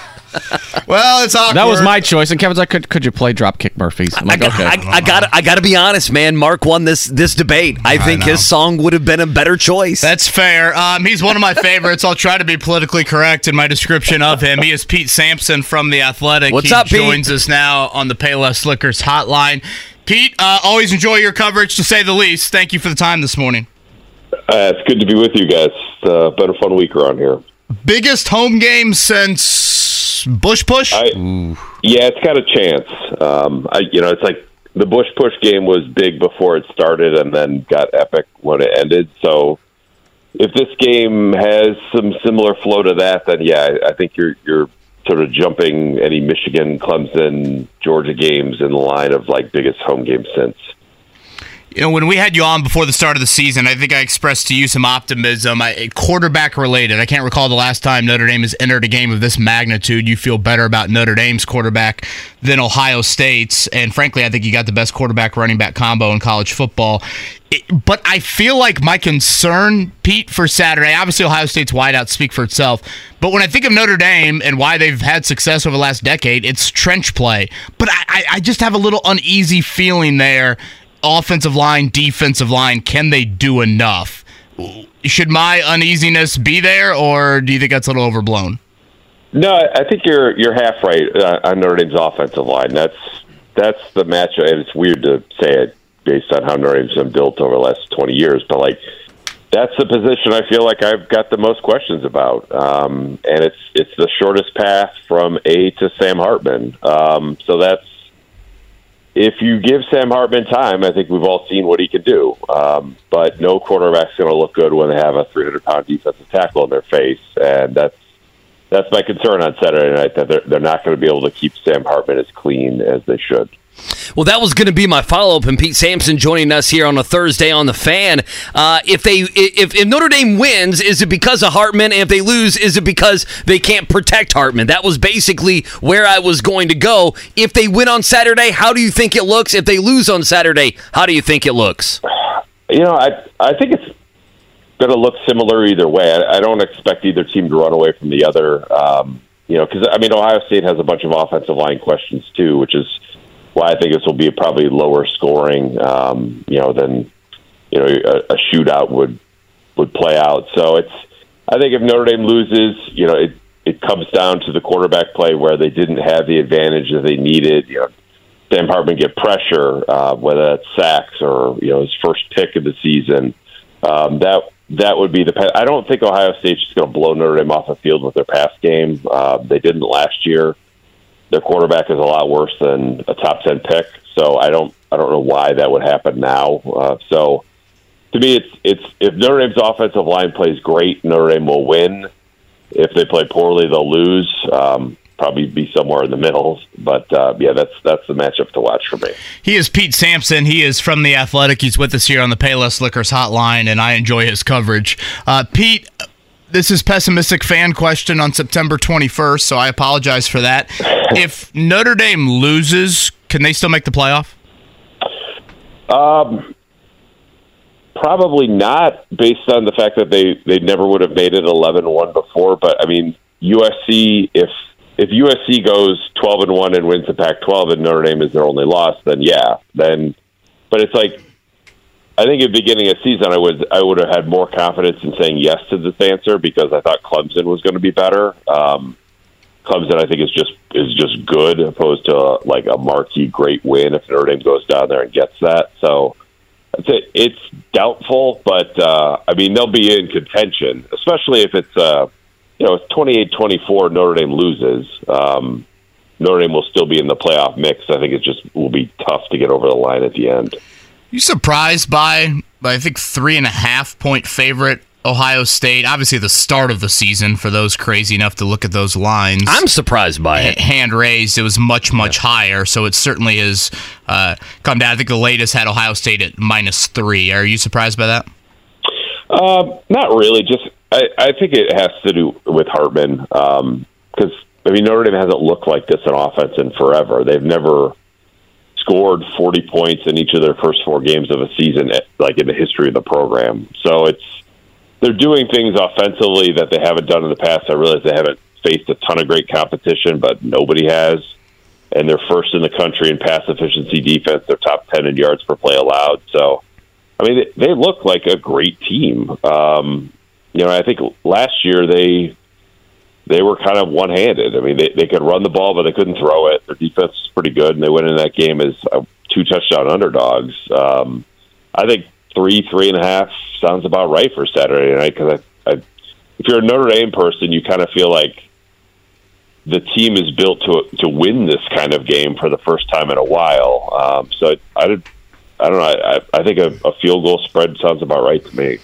Well, it's awkward. That was my choice, and Kevin's like, "Could, could you play Dropkick Murphys?" I'm like, got, "Okay." I, I got. I got to be honest, man. Mark won this this debate. I think know. his song would have been a better choice. That's fair. Um, he's one of my favorites. I'll try to be politically correct in my description of him. He is Pete Sampson from The Athletic. What's he up, Pete? joins us now on the Payless Liquors hotline. Pete, uh, always enjoy your coverage, to say the least. Thank you for the time this morning. Uh, it's good to be with you guys. Uh, been a fun week around here. Biggest home game since Bush Push? I, yeah, it's got a chance. Um, I, you know, it's like the Bush push game was big before it started, and then got epic when it ended. So, if this game has some similar flow to that, then yeah, I, I think you're you're sort of jumping any Michigan, Clemson, Georgia games in the line of like biggest home game since. You know, when we had you on before the start of the season, I think I expressed to you some optimism. I, quarterback related. I can't recall the last time Notre Dame has entered a game of this magnitude. You feel better about Notre Dame's quarterback than Ohio State's. And frankly, I think you got the best quarterback running back combo in college football. It, but I feel like my concern, Pete, for Saturday, obviously Ohio State's wideouts speak for itself. But when I think of Notre Dame and why they've had success over the last decade, it's trench play. But I, I, I just have a little uneasy feeling there offensive line, defensive line, can they do enough? Should my uneasiness be there, or do you think that's a little overblown? No, I think you're you're half right uh, on Notre Dame's offensive line. That's that's the matchup, and it's weird to say it based on how Notre Dame's been built over the last twenty years, but like that's the position I feel like I've got the most questions about, um, and it's it's the shortest path from A to Sam Hartman. Um, so that's if you give Sam Hartman time, I think we've all seen what he can do. Um, but no quarterback's going to look good when they have a 300 pound defensive tackle in their face, and that's that's my concern on Saturday night that they're, they're not going to be able to keep Sam Hartman as clean as they should. Well, that was going to be my follow up, and Pete Sampson joining us here on a Thursday on the Fan. Uh, if they, if, if Notre Dame wins, is it because of Hartman? And if they lose, is it because they can't protect Hartman? That was basically where I was going to go. If they win on Saturday, how do you think it looks? If they lose on Saturday, how do you think it looks? You know, I I think it's going to look similar either way. I, I don't expect either team to run away from the other. Um, you know, because I mean, Ohio State has a bunch of offensive line questions too, which is why I think this will be probably lower scoring. Um, you know, than you know a, a shootout would would play out. So it's I think if Notre Dame loses, you know, it it comes down to the quarterback play where they didn't have the advantage that they needed. You know, Sam Hartman get pressure, uh, whether that's sacks or you know his first pick of the season. Um, that that would be the. I don't think Ohio State's just going to blow Notre Dame off the field with their pass game. Uh, they didn't last year. Their quarterback is a lot worse than a top ten pick, so I don't I don't know why that would happen now. Uh, so to me, it's it's if Notre Dame's offensive line plays great, Notre Dame will win. If they play poorly, they'll lose. Um, probably be somewhere in the middle, but uh, yeah, that's that's the matchup to watch for me. He is Pete Sampson. He is from The Athletic. He's with us here on the Payless Liquors hotline, and I enjoy his coverage. Uh, Pete, this is pessimistic fan question on September 21st, so I apologize for that. if Notre Dame loses, can they still make the playoff? Um, probably not, based on the fact that they they never would have made it 11-1 before. But I mean, USC if if USC goes 12 and one and wins the Pac-12 and Notre Dame is their only loss, then yeah, then. But it's like I think at the beginning of season, I would I would have had more confidence in saying yes to this answer because I thought Clemson was going to be better. Um, Clemson, I think, is just is just good opposed to uh, like a marquee great win if Notre Dame goes down there and gets that. So I'd say it's doubtful, but uh, I mean they'll be in contention, especially if it's uh, you know it's 28-24 Notre Dame loses. Um, Notre Dame will still be in the playoff mix. I think it just will be tough to get over the line at the end. You surprised by, by I think three and a half point favorite Ohio State? Obviously, the start of the season for those crazy enough to look at those lines. I'm surprised by it. hand raised, it was much much higher, so it certainly has uh, come down. I think the latest had Ohio State at minus three. Are you surprised by that? Uh, not really. Just I, I think it has to do with Hartman because I mean Notre Dame hasn't looked like this in offense in forever. They've never scored 40 points in each of their first four games of a season, like in the history of the program. So it's they're doing things offensively that they haven't done in the past. I realize they haven't faced a ton of great competition, but nobody has. And they're first in the country in pass efficiency defense. They're top 10 in yards per play allowed. So, I mean, they, they look like a great team. Um, you know, I think last year they they were kind of one handed. I mean, they, they could run the ball, but they couldn't throw it. Their defense is pretty good, and they went in that game as uh, two touchdown underdogs. Um, I think three, three and a half sounds about right for Saturday night because I, I, if you're a Notre Dame person, you kind of feel like the team is built to to win this kind of game for the first time in a while. Um, so I, I, I don't know. I, I think a, a field goal spread sounds about right to me.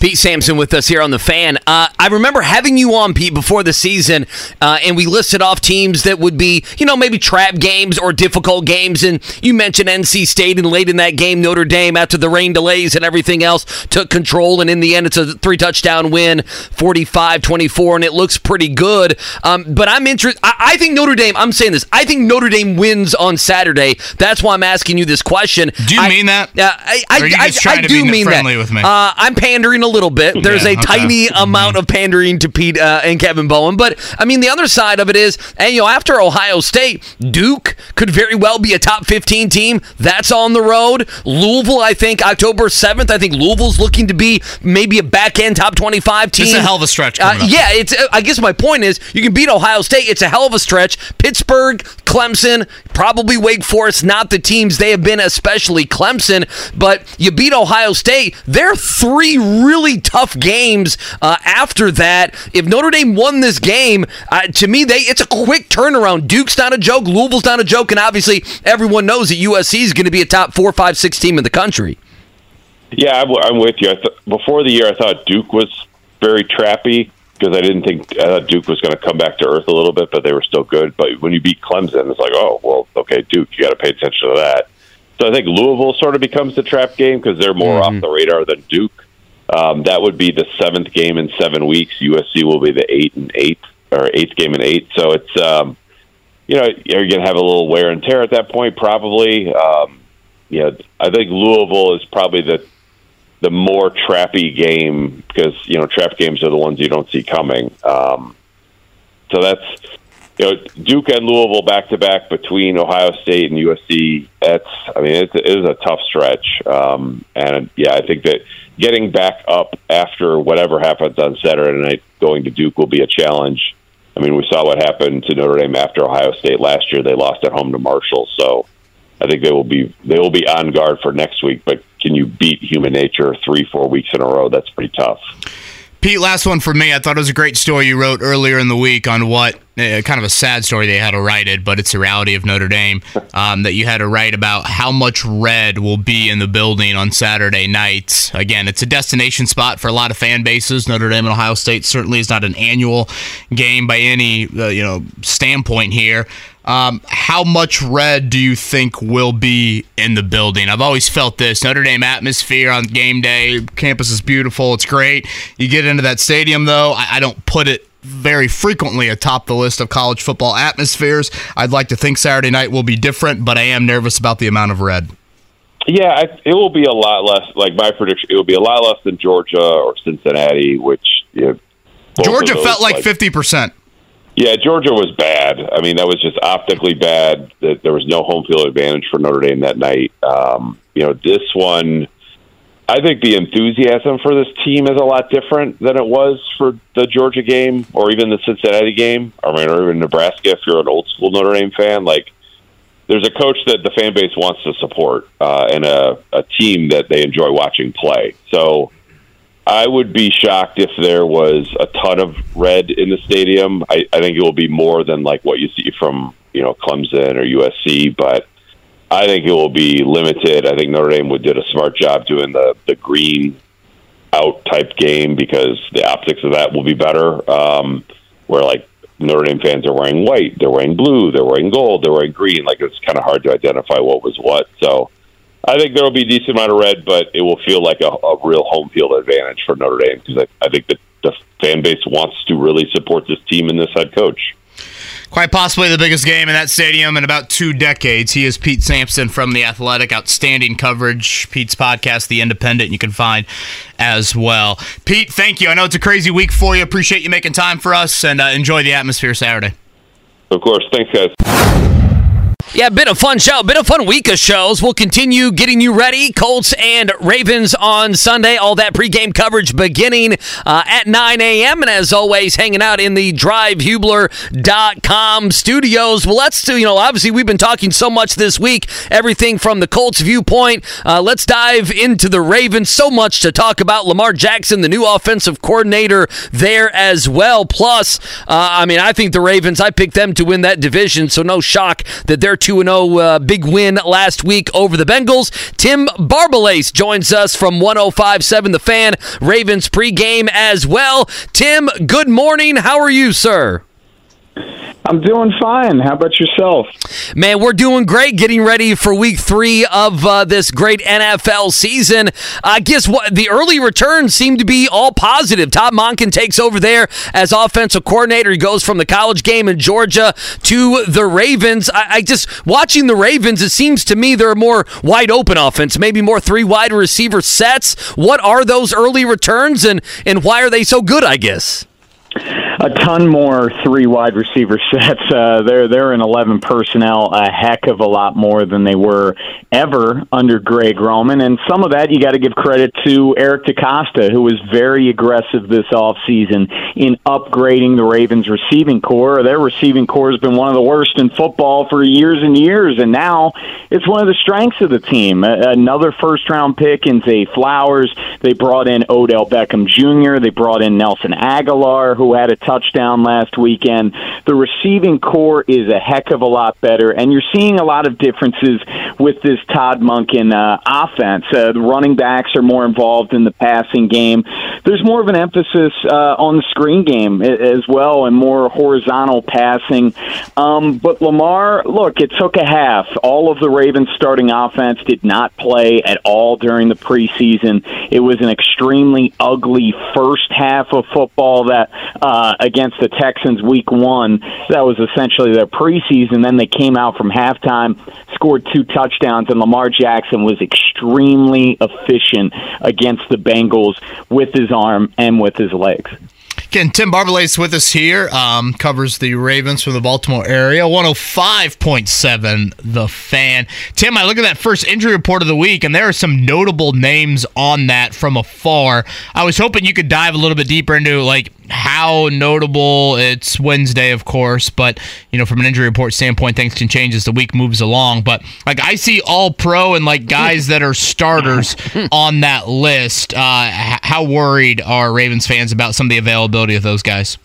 Pete Sampson with us here on the fan. Uh, I remember having you on, Pete, before the season, uh, and we listed off teams that would be, you know, maybe trap games or difficult games. And you mentioned NC State, and late in that game, Notre Dame, after the rain delays and everything else, took control. And in the end, it's a three touchdown win, 45 24, and it looks pretty good. Um, but I'm interested. I-, I think Notre Dame, I'm saying this, I think Notre Dame wins on Saturday. That's why I'm asking you this question. Do you I, mean that? Uh, I, I, are you I, I to do be mean friendly that. with me? Uh, I'm pandering a little bit. There's Yeah, a okay. tiny amount of pandering to Pete uh, and Kevin Bowen, but I mean the other side of it is, and you know, after Ohio State, Duke could very well be a top 15 team. That's on the road. Louisville, I think October 7th. I think Louisville's looking to be maybe a back end top 25 team. It's a hell of a stretch Uh, yeah, it's. uh, I guess my point is, you can beat Ohio State. It's a hell of a stretch. Pittsburgh, Clemson, probably Wake Forest, not the teams they have been, especially Clemson. But you beat Ohio State. They're three really tough games uh, after that. If Notre Dame won this game, uh, to me, they it's a quick turnaround. Duke's not a joke. Louisville's not a joke, and obviously everyone knows that USC is going to be a top four, five, six team in the country. Yeah, I'm, I'm with you. I th- before the year, I thought Duke was very trappy because I didn't think I thought Duke was going to come back to earth a little bit, but they were still good. But when you beat Clemson, it's like, oh, well, okay, Duke, you got to pay attention to that. So I think Louisville sort of becomes the trap game because they're more off the radar than Duke. Um, that would be the seventh game in seven weeks. USC will be the eight and eight or eighth game in eight. So it's um, you know you're going to have a little wear and tear at that point, probably. Um, you know, I think Louisville is probably the the more trappy game because you know trap games are the ones you don't see coming. Um, so that's you know Duke and Louisville back to back between Ohio State and USC. That's I mean it's, it is a tough stretch, um, and yeah, I think that getting back up after whatever happens on Saturday night, going to Duke will be a challenge. I mean, we saw what happened to Notre Dame after Ohio State last year. They lost at home to Marshall, so I think they will be they will be on guard for next week. But can you beat human nature three four weeks in a row? That's pretty tough. Pete, last one for me. I thought it was a great story you wrote earlier in the week on what uh, kind of a sad story they had to write it, but it's the reality of Notre Dame um, that you had to write about how much red will be in the building on Saturday nights. Again, it's a destination spot for a lot of fan bases. Notre Dame and Ohio State certainly is not an annual game by any uh, you know standpoint here. Um, how much red do you think will be in the building? I've always felt this Notre Dame atmosphere on game day. Campus is beautiful. It's great. You get into that stadium, though, I, I don't put it very frequently atop the list of college football atmospheres. I'd like to think Saturday night will be different, but I am nervous about the amount of red. Yeah, I, it will be a lot less. Like my prediction, it will be a lot less than Georgia or Cincinnati, which you know, Georgia those, felt like 50%. Yeah, Georgia was bad. I mean, that was just optically bad. That there was no home field advantage for Notre Dame that night. Um, you know, this one, I think the enthusiasm for this team is a lot different than it was for the Georgia game or even the Cincinnati game, I mean, or even Nebraska. If you're an old school Notre Dame fan, like there's a coach that the fan base wants to support uh, and a, a team that they enjoy watching play. So I would be shocked if there was a ton of red in the stadium. I, I think it will be more than like what you see from you know Clemson or USC, but I think it will be limited. I think Notre Dame would did a smart job doing the the green out type game because the optics of that will be better. Um, where like Notre Dame fans are wearing white, they're wearing blue, they're wearing gold, they're wearing green. Like it's kind of hard to identify what was what. So I think there will be a decent amount of red, but it will feel like a, a real home field advantage for Notre Dame because I, I think that the fan base wants to really support this team and this head coach. Quite possibly the biggest game in that stadium in about two decades. He is Pete Sampson from The Athletic. Outstanding coverage. Pete's podcast, The Independent, you can find as well. Pete, thank you. I know it's a crazy week for you. Appreciate you making time for us and uh, enjoy the atmosphere Saturday. Of course. Thanks, guys. Yeah, been a fun show, been a fun week of shows. We'll continue getting you ready. Colts and Ravens on Sunday. All that pregame coverage beginning uh, at 9 a.m. And as always, hanging out in the drivehubler.com studios. Well, let's do, you know, obviously we've been talking so much this week, everything from the Colts viewpoint. Uh, let's dive into the Ravens. So much to talk about. Lamar Jackson, the new offensive coordinator there as well. Plus, uh, I mean, I think the Ravens, I picked them to win that division, so no shock that they're 2 0 uh, big win last week over the Bengals. Tim Barbalace joins us from 1057 The Fan, Ravens pregame as well. Tim, good morning. How are you, sir? I'm doing fine. How about yourself? Man, we're doing great getting ready for week three of uh, this great NFL season. I guess what the early returns seem to be all positive. Todd Monken takes over there as offensive coordinator. He goes from the college game in Georgia to the Ravens. I, I just watching the Ravens, it seems to me they're a more wide open offense, maybe more three wide receiver sets. What are those early returns and, and why are they so good, I guess? A ton more three wide receiver sets. Uh, they're they're in eleven personnel, a heck of a lot more than they were ever under Greg Roman, and some of that you got to give credit to Eric DeCosta, who was very aggressive this offseason in upgrading the Ravens receiving corps. Their receiving corps has been one of the worst in football for years and years, and now it's one of the strengths of the team. Another first round pick in Zay Flowers. They brought in Odell Beckham Jr. They brought in Nelson Agholor, who had a touchdown last weekend. The receiving corps is a heck of a lot better, and you're seeing a lot of differences with this Todd Monken uh, offense. Uh, the running backs are more involved in the passing game. There's more of an emphasis uh, on the screen game as well, and more horizontal passing. Um, but Lamar, look, it took a half. All of the Ravens' starting offense did not play at all during the preseason. It was an extremely ugly first half of football that uh, against the Texans week one. That was essentially their preseason. Then they came out from halftime, scored two touchdowns, and Lamar Jackson was extremely efficient against the Bengals with his arm and with his legs. Again, Tim Barbalace with us here. Um, covers the Ravens from the Baltimore area. 105.7 The Fan. Tim, I look at that first injury report of the week, and there are some notable names on that from afar. I was hoping you could dive a little bit deeper into like how notable it's Wednesday, of course, but you know, from an injury report standpoint, things can change as the week moves along. But like I see all pro and like guys that are starters on that list. Uh, how worried are Ravens fans about some of the availability of those guys?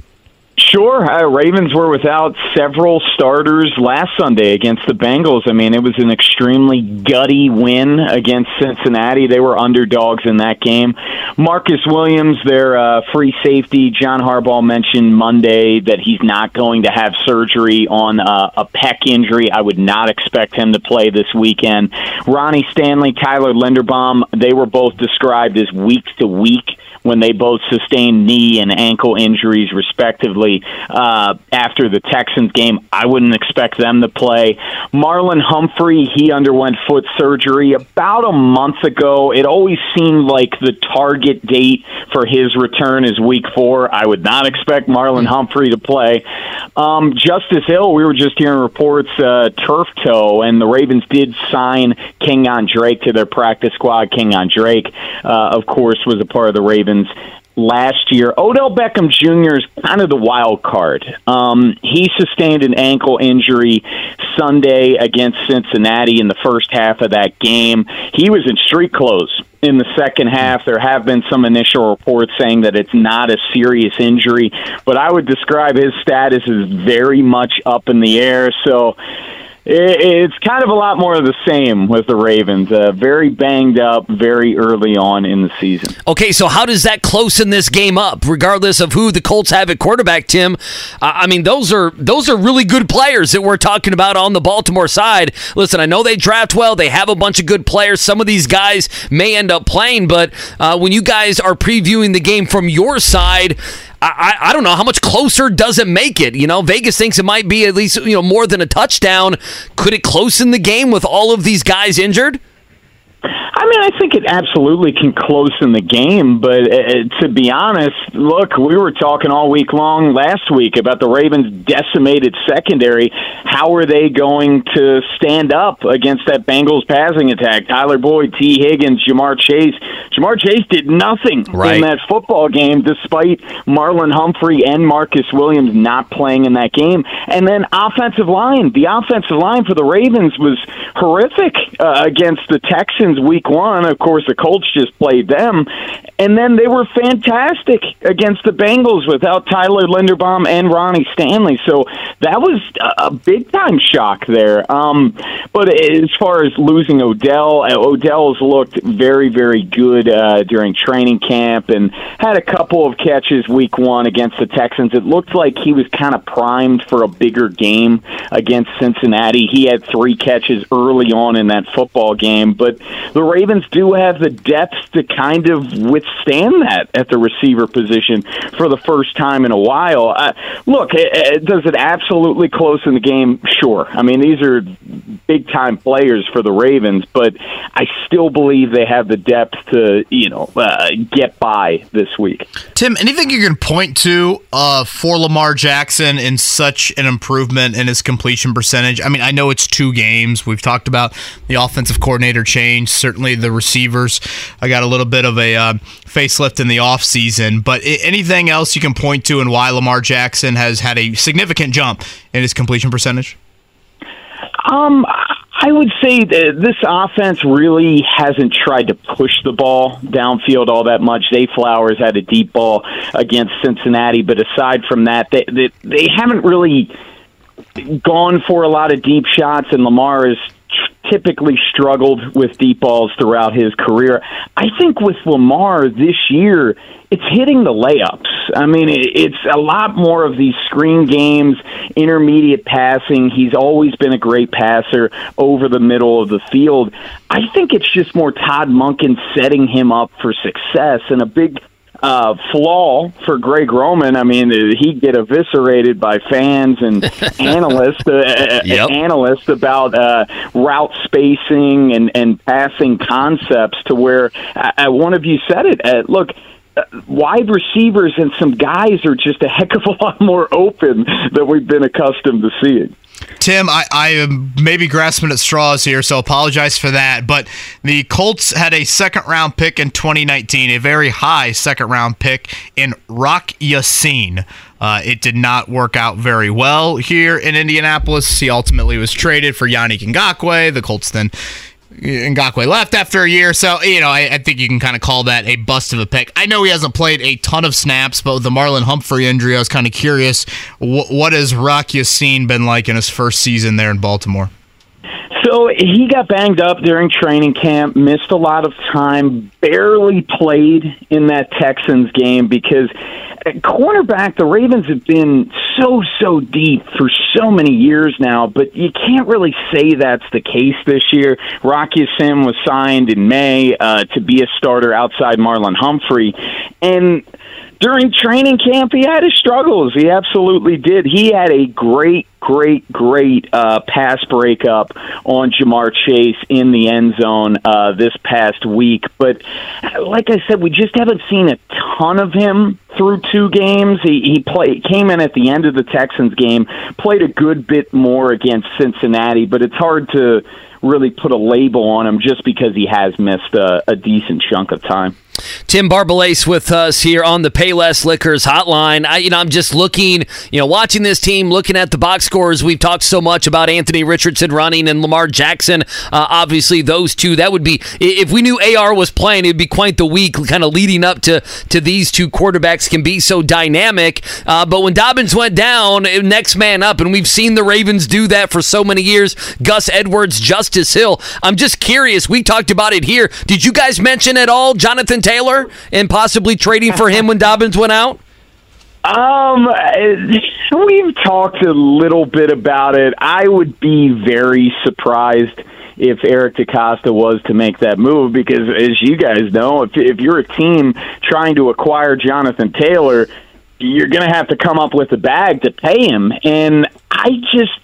Sure. Uh, Ravens were without several starters last Sunday against the Bengals. I mean, it was an extremely gutty win against Cincinnati. They were underdogs in that game. Marcus Williams, their uh, free safety, John Harbaugh mentioned Monday that he's not going to have surgery on uh, a pec injury. I would not expect him to play this weekend. Ronnie Stanley, Tyler Linderbaum, they were both described as week to week when they both sustained knee and ankle injuries, respectively, uh, after the Texans game. I wouldn't expect them to play. Marlon Humphrey, he underwent foot surgery about a month ago. It always seemed like the target date for his return is week four. I would not expect Marlon Humphrey to play. Um, Justice Hill, we were just hearing reports, uh, turf toe, and the Ravens did sign Kenyan Drake to their practice squad. Kenyan Drake, uh, of course, was a part of the Ravens last year. Odell Beckham Jr. is kind of the wild card. Um, he sustained an ankle injury Sunday against Cincinnati in the first half of that game. He was in street clothes in the second half. There have been some initial reports saying that it's not a serious injury, but I would describe his status as very much up in the air. So it's kind of a lot more of the same with the Ravens. Uh, very banged up very early on in the season. Okay, so how does that close in this game up, regardless of who the Colts have at quarterback? Tim, uh, I mean those are those are really good players that we're talking about on the Baltimore side. Listen, I know they draft well; they have a bunch of good players. Some of these guys may end up playing, but uh, when you guys are previewing the game from your side. I, I don't know how much closer does it make it. You know, Vegas thinks it might be at least you know more than a touchdown. Could it close in the game with all of these guys injured? I mean, I think it absolutely can close in the game, but uh, to be honest, look, we were talking all week long last week about the Ravens' decimated secondary. How are they going to stand up against that Bengals passing attack? Tyler Boyd, Tee Higgins, Ja'Marr Chase. Ja'Marr Chase did nothing right. in that football game, despite Marlon Humphrey and Marcus Williams not playing in that game. And then offensive line, the offensive line for the Ravens was horrific uh, against the Texans week one. Of course, the Colts just played them, and then they were fantastic against the Bengals without Tyler Linderbaum and Ronnie Stanley. So that was a big time shock there. Um, but as far as losing Odell, uh, Odell's looked very, very good uh, during training camp and had a couple of catches week one against the Texans. It looked like he was kind of primed for a bigger game against Cincinnati. He had three catches early on in that football game, but the Ravens do have the depth to kind of withstand that at the receiver position for the first time in a while. Uh, look, it, it, does it absolutely close in the game? Sure. I mean, these are big time players for the Ravens, but I still believe they have the depth to, you know, uh, get by this week. Tim, anything you can point to uh, for Lamar Jackson in such an improvement in his completion percentage? I mean, I know it's two games. We've talked about the offensive coordinator change. Certainly, the receivers. I got a little bit of a uh, facelift in the offseason, but anything else you can point to and why Lamar Jackson has had a significant jump in his completion percentage? Um, I would say that this offense really hasn't tried to push the ball downfield all that much. Zay Flowers had a deep ball against Cincinnati, but aside from that, they they, they haven't really gone for a lot of deep shots, and Lamar is typically struggled with deep balls throughout his career. I think with Lamar this year, it's hitting the layups. I mean, it's a lot more of these screen games, intermediate passing. He's always been a great passer over the middle of the field. I think it's just more Todd Monken setting him up for success and a big uh, flaw for Greg Roman. I mean, he'd get eviscerated by fans and analysts, uh, yep. analysts about uh, route spacing and, and passing concepts. To where uh, one of you said it. Uh, look, uh, wide receivers and some guys are just a heck of a lot more open than we've been accustomed to seeing. Tim, I, I am maybe grasping at straws here, so apologize for that. But the Colts had a second round pick in 2019, a very high second round pick in Rock Ya-Sin. Uh, it did not work out very well here in Indianapolis. He ultimately was traded for Yannick Ngakoue. The Colts then Ngakoue left after a year, so you know I, I think you can kind of call that a bust of a pick. I know he hasn't played a ton of snaps, but with the Marlon Humphrey injury, I was kind of curious wh- what has Rock Ya-Sin been like in his first season there in Baltimore. So he got banged up during training camp, missed a lot of time, barely played in that Texans game because at cornerback, the Ravens have been so, so deep for so many years now, but you can't really say that's the case this year. Rocky Ya-Sin was signed in May uh, to be a starter outside Marlon Humphrey. And during training camp, he had his struggles. He absolutely did. He had a great, great, great uh, pass breakup on Ja'Marr Chase in the end zone uh, this past week. But like I said, we just haven't seen a ton of him through two games. He, he play, came in at the end of the Texans game, played a good bit more against Cincinnati, but it's hard to really put a label on him just because he has missed a, a decent chunk of time. Tim Barbalace with us here on the Payless Liquors hotline. I, you know, I'm just looking, you know, watching this team, looking at the box scores. We've talked so much about Anthony Richardson running and Lamar Jackson. Uh, obviously, those two. That would be if we knew AR was playing, it'd be quite the week, kind of leading up to to these two quarterbacks can be so dynamic. Uh, but when Dobbins went down, next man up, and we've seen the Ravens do that for so many years. Gus Edwards, Justice Hill. I'm just curious. We talked about it here. Did you guys mention at all Jonathan? Taylor and possibly trading for him when Dobbins went out? Um, we've talked a little bit about it. I would be very surprised if Eric DeCosta was to make that move because, as you guys know, if if you're a team trying to acquire Jonathan Taylor, you're going to have to come up with a bag to pay him. And I just,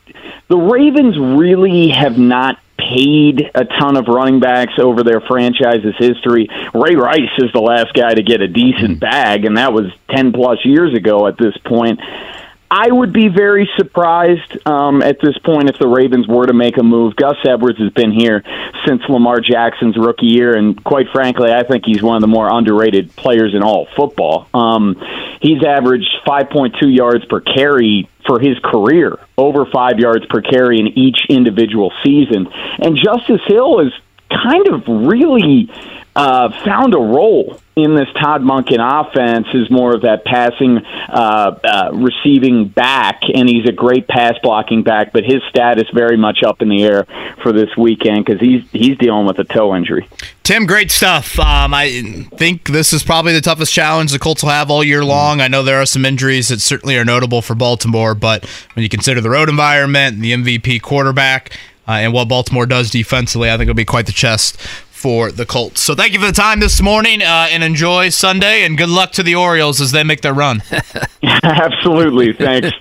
the Ravens really have not paid a ton of running backs over their franchise's history. Ray Rice is the last guy to get a decent hmm. bag, and that was 10 plus years ago at this point. I would be very surprised um, at this point if the Ravens were to make a move. Gus Edwards has been here since Lamar Jackson's rookie year, and quite frankly, I think he's one of the more underrated players in all football. Um, he's averaged 5.2 yards per carry for his career, over five yards per carry in each individual season. And Justice Hill is kind of really uh, found a role in this Todd Monken offense is more of that passing, uh, uh, receiving back, and he's a great pass blocking back. But his status very much up in the air for this weekend because he's he's dealing with a toe injury. Tim, great stuff. Um, I think this is probably the toughest challenge the Colts will have all year long. I know there are some injuries that certainly are notable for Baltimore, but when you consider the road environment, the MVP quarterback. Uh, and what Baltimore does defensively, I think it'll be quite the chest for the Colts. So thank you for the time this morning uh, and enjoy Sunday and good luck to the Orioles as they make their run. Absolutely. Thanks.